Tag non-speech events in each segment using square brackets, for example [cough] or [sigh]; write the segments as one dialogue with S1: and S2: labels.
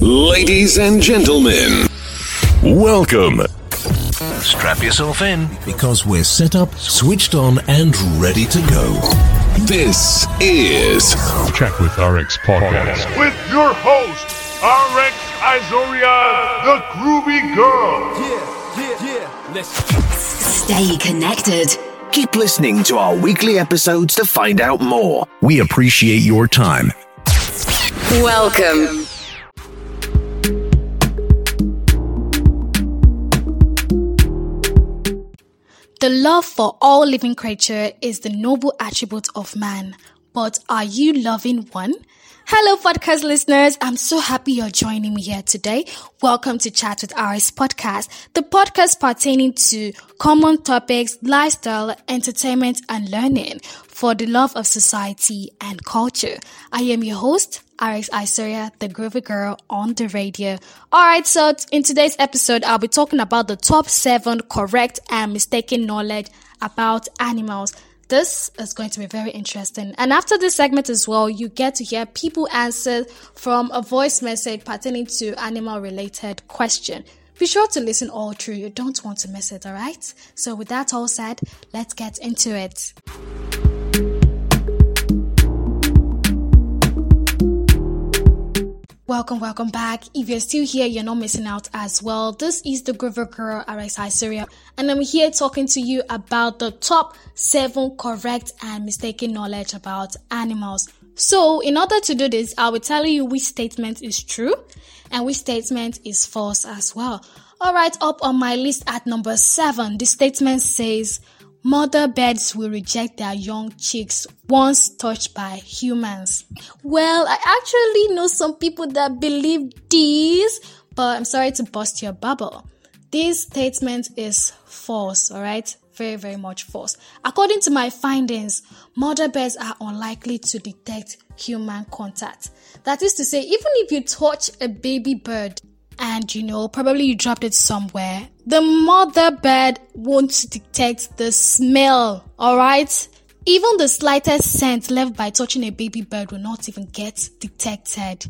S1: Ladies and gentlemen, welcome.
S2: Strap yourself in.
S3: because we're set up, switched on, and ready to go.
S1: This is
S4: Chat with RX podcast.
S5: with your host, RX Izoria, the groovy girl.
S6: Stay connected.
S7: Keep listening to our weekly episodes to find out more. We appreciate your time.
S6: Welcome.
S8: The love for all living creature is the noble attribute of man. But are you loving one? Hello, podcast listeners. I'm so happy you're joining me here today. Welcome to Chat with RS podcast, the podcast pertaining to common topics, lifestyle, entertainment, and learning for the love of society and culture. I am your host, RX Isoria, the groovy girl on the radio. Alright, so in today's episode, I'll be talking about the top seven correct and mistaken knowledge about animals. This is going to be very interesting. And after this segment as well, you get to hear people answer from a voice message pertaining to animal related question. Be sure to listen all through. You don't want to miss it, alright? So with that all said, let's get into it. Welcome, welcome back. If you're still here, you're not missing out as well. This is the Groovy Girl RSI Syria, and I'm here talking to you about the top seven correct and mistaken knowledge about animals. So, in order to do this, I will tell you which statement is true and which statement is false as well. Alright, up on my list at number seven, the statement says, Mother birds will reject their young chicks once touched by humans. Well, I actually know some people that believe this, but I'm sorry to bust your bubble. This statement is false, alright? Very, very much false. According to my findings, mother birds are unlikely to detect human contact. That is to say, even if you touch a baby bird, and you know, probably you dropped it somewhere, the mother bird won't detect the smell, alright? Even the slightest scent left by touching a baby bird will not even get detected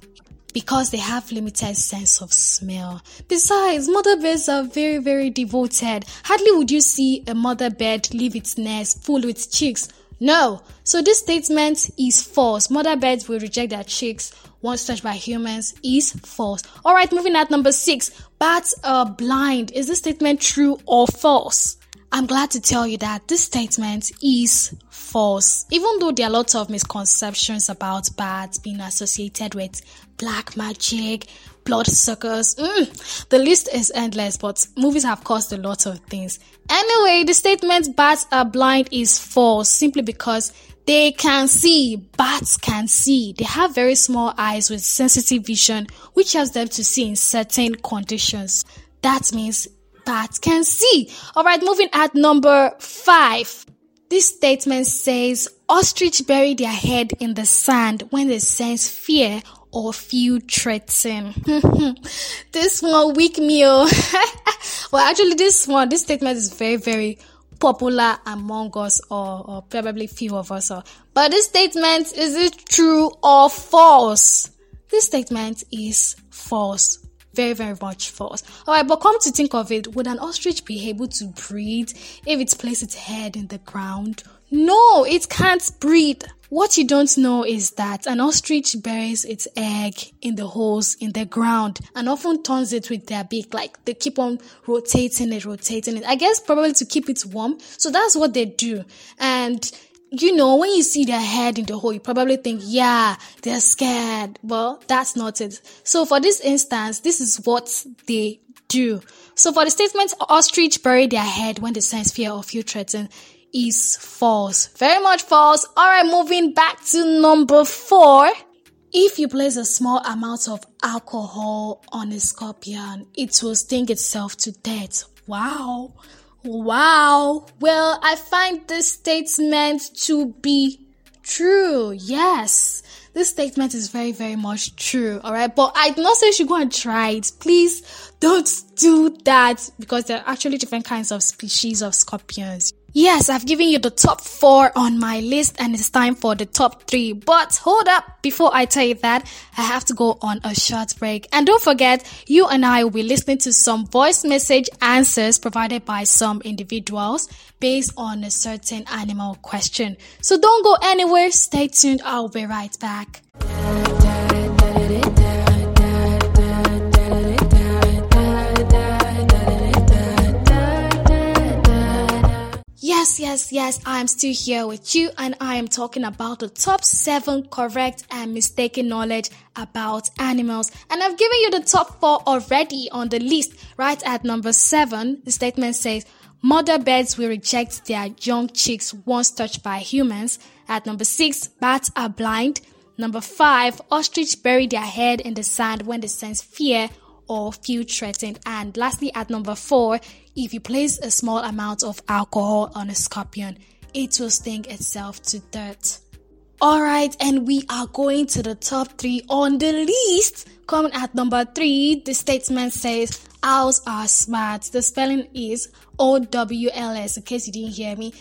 S8: because they have limited sense of smell. Besides, mother birds are very, very devoted. Hardly would you see a mother bird leave its nest full with chicks. No. So this statement is false. Mother birds will reject their chicks once touched by humans is false. Alright, moving at number six. Bats are blind. Is this statement true or false? I'm glad to tell you that this statement is false. Even though there are lots of misconceptions about bats being associated with black magic, blood suckers, mm, the list is endless, but movies have caused a lot of things. Anyway, the statement bats are blind is false simply because they can see, bats can see. They have very small eyes with sensitive vision, which helps them to see in certain conditions. That means bats can see. Alright, moving at number five. This statement says ostrich bury their head in the sand when they sense fear or feel threatened. [laughs] this one weak meal. [laughs] well, actually, this one, this statement is very, very popular among us or, or probably few of us. Or, but this statement, is it true or false? This statement is false. Very, very much false. Alright, but come to think of it, would an ostrich be able to breathe if it placed its head in the ground? No, it can't breathe. What you don't know is that an ostrich buries its egg in the holes in the ground and often turns it with their beak, like they keep on rotating it, rotating it. I guess probably to keep it warm. So that's what they do. And you know, when you see their head in the hole, you probably think, yeah, they're scared. Well, that's not it. So for this instance, this is what they do. So for the statement, ostrich bury their head when they sense fear or feel threatened is false. Very much false. Alright, moving back to number four. If you place a small amount of alcohol on a scorpion, it will sting itself to death. Wow. Wow. Well, I find this statement to be true. Yes. This statement is very, very much true. Alright. But I do not say you should go and try it. Please don't do that because there are actually different kinds of species of scorpions. Yes, I've given you the top four on my list and it's time for the top three. But hold up, before I tell you that, I have to go on a short break. And don't forget, you and I will be listening to some voice message answers provided by some individuals based on a certain animal question. So don't go anywhere, stay tuned, I'll be right back. Yes, yes, I am still here with you and I am talking about the top seven correct and mistaken knowledge about animals. And I've given you the top four already on the list. Right at number seven, the statement says, Mother birds will reject their young chicks once touched by humans. At number six, bats are blind. Number five, ostrich bury their head in the sand when they sense fear or feel threatened. And lastly, at number four, if you place a small amount of alcohol on a scorpion, it will sting itself to death. Alright, and we are going to the top three on the list. Coming at number three, the statement says owls are smart. The spelling is O W L S, in case you didn't hear me.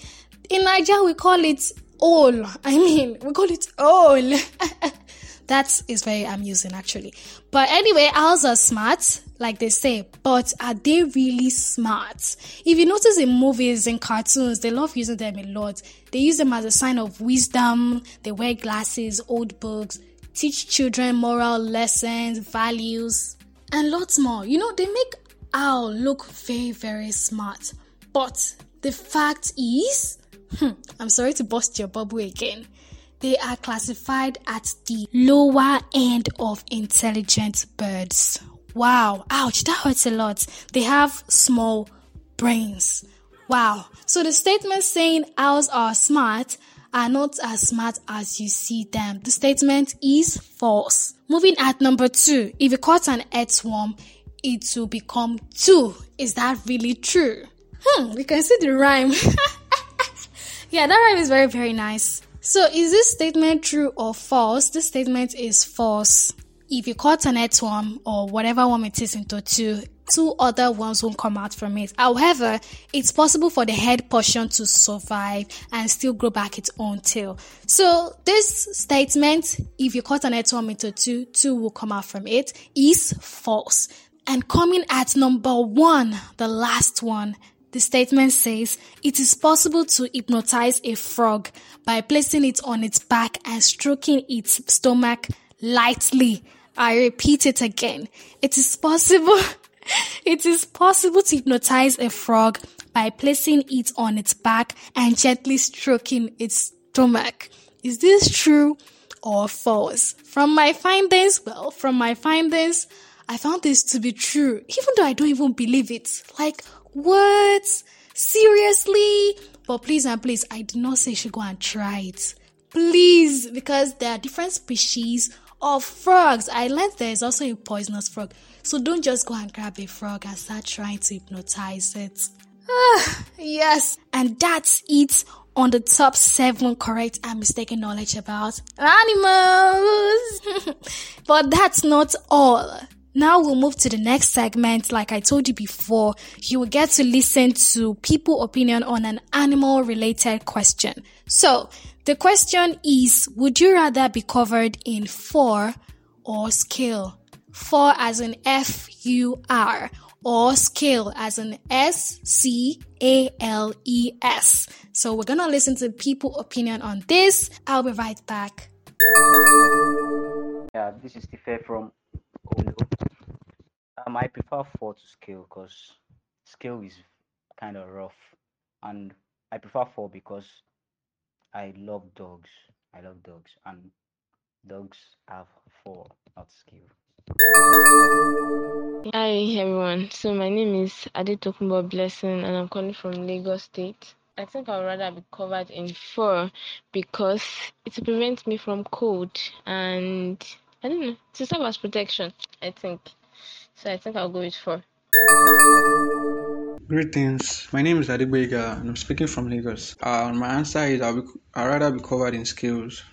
S8: In Nigeria, we call it all. I mean, we call it all. [laughs] That is very amusing, actually. But anyway, owls are smart, like they say, but are they really smart? If you notice in movies and cartoons, they love using them a lot. They use them as a sign of wisdom. They wear glasses, old books, teach children moral lessons, values, and lots more. You know, they make owl look very, very smart. But the fact is, hmm, I'm sorry to bust your bubble again they are classified at the lower end of intelligent birds. Wow, ouch, that hurts a lot. They have small brains. Wow. So the statement saying owls are smart are not as smart as you see them. The statement is false. Moving at number two, if you caught an earthworm, it will become two. Is that really true? Hmm, we can see the rhyme. [laughs] yeah, that rhyme is very, very nice. So, is this statement true or false? This statement is false. If you cut an earthworm or whatever worm it is into two, two other worms won't come out from it. However, it's possible for the head portion to survive and still grow back its own tail. So, this statement, if you cut an earthworm into two, two will come out from it, is false. And coming at number one, the last one, the statement says it is possible to hypnotize a frog by placing it on its back and stroking its stomach lightly. I repeat it again. It is possible. [laughs] it is possible to hypnotize a frog by placing it on its back and gently stroking its stomach. Is this true or false? From my findings, well, from my findings, I found this to be true, even though I don't even believe it. Like, what? Seriously? But please and please, I did not say should go and try it. Please, because there are different species of frogs. I learned there is also a poisonous frog. So don't just go and grab a frog and start trying to hypnotize it. Ah, yes. And that's it on the top seven correct and mistaken knowledge about animals. [laughs] but that's not all. Now we'll move to the next segment. Like I told you before, you will get to listen to people opinion on an animal related question. So the question is, would you rather be covered in fur or scale? Fur as in F-U-R or scale as in S-C-A-L-E-S. So we're gonna listen to people opinion on this. I'll be right back.
S9: Yeah, this is Tife from Olo. Um, I prefer four to scale because scale is kind of rough, and I prefer four because I love dogs. I love dogs, and dogs have four, not scale.
S10: Hi everyone. So my name is Adetokunbo Blessing and I'm calling from Lagos State. I think I'd rather be covered in fur because it prevents me from cold and I don't know to serve as protection. I think so. I think I'll go with four.
S11: Greetings. My name is Adibwega and I'm speaking from Lagos. Uh, my answer is I'll be, I'd rather be covered in scales.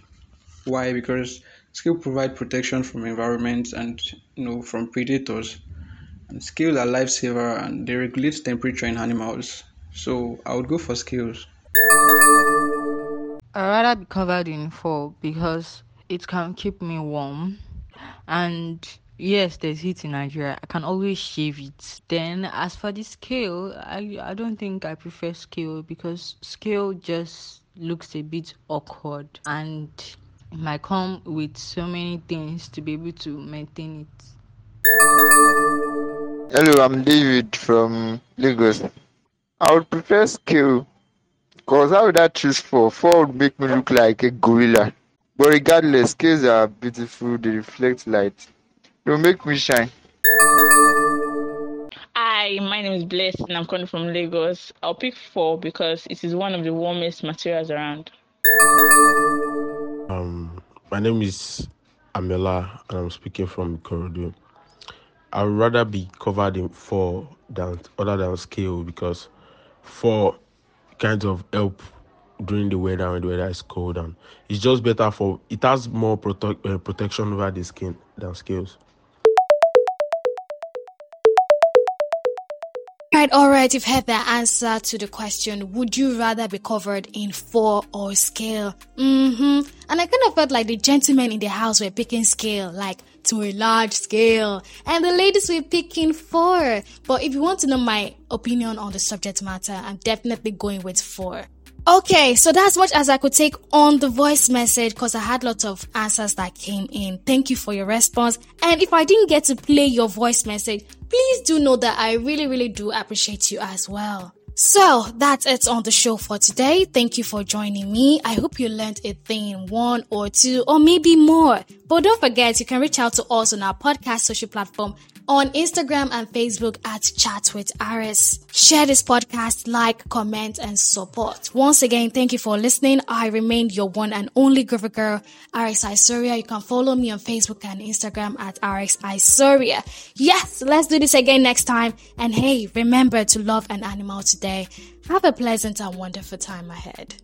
S11: Why? Because scales provide protection from environments and you know from predators. And scales are lifesaver and they regulate temperature in animals. So I would go for scales.
S12: I'd rather be covered in four because it can keep me warm. And yes, there's heat in Nigeria. I can always shave it. Then, as for the scale, I, I don't think I prefer scale because scale just looks a bit awkward and it might come with so many things to be able to maintain it.
S13: Hello, I'm David from Lagos. I would prefer scale because how would I choose four? Four would make me look like a gorilla. But regardless, scales are beautiful, they reflect light. They will make me shine.
S14: Hi, my name is Bliss and I'm calling from Lagos. I'll pick four because it is one of the warmest materials around.
S15: Um, my name is Amela and I'm speaking from Korodu. I would rather be covered in four than other than scale because four kinds of help during the weather when the weather is cold and it's just better for it has more prote- uh, protection over the skin than scales.
S8: Right, all right, you've heard the answer to the question. Would you rather be covered in four or scale? Mm-hmm. And I kind of felt like the gentlemen in the house were picking scale, like to a large scale. And the ladies were picking four. But if you want to know my opinion on the subject matter, I'm definitely going with four. Okay, so that's much as I could take on the voice message because I had lots of answers that came in. Thank you for your response. And if I didn't get to play your voice message, please do know that I really, really do appreciate you as well. So that's it on the show for today. Thank you for joining me. I hope you learned a thing, one or two, or maybe more. But don't forget, you can reach out to us on our podcast social platform on Instagram and Facebook at Chat with Aris. Share this podcast, like, comment, and support. Once again, thank you for listening. I remain your one and only Groovy Girl, Aris Isoria. You can follow me on Facebook and Instagram at Aris Isoria. Yes, let's do this again next time. And hey, remember to love an animal today. Have a pleasant and wonderful time ahead.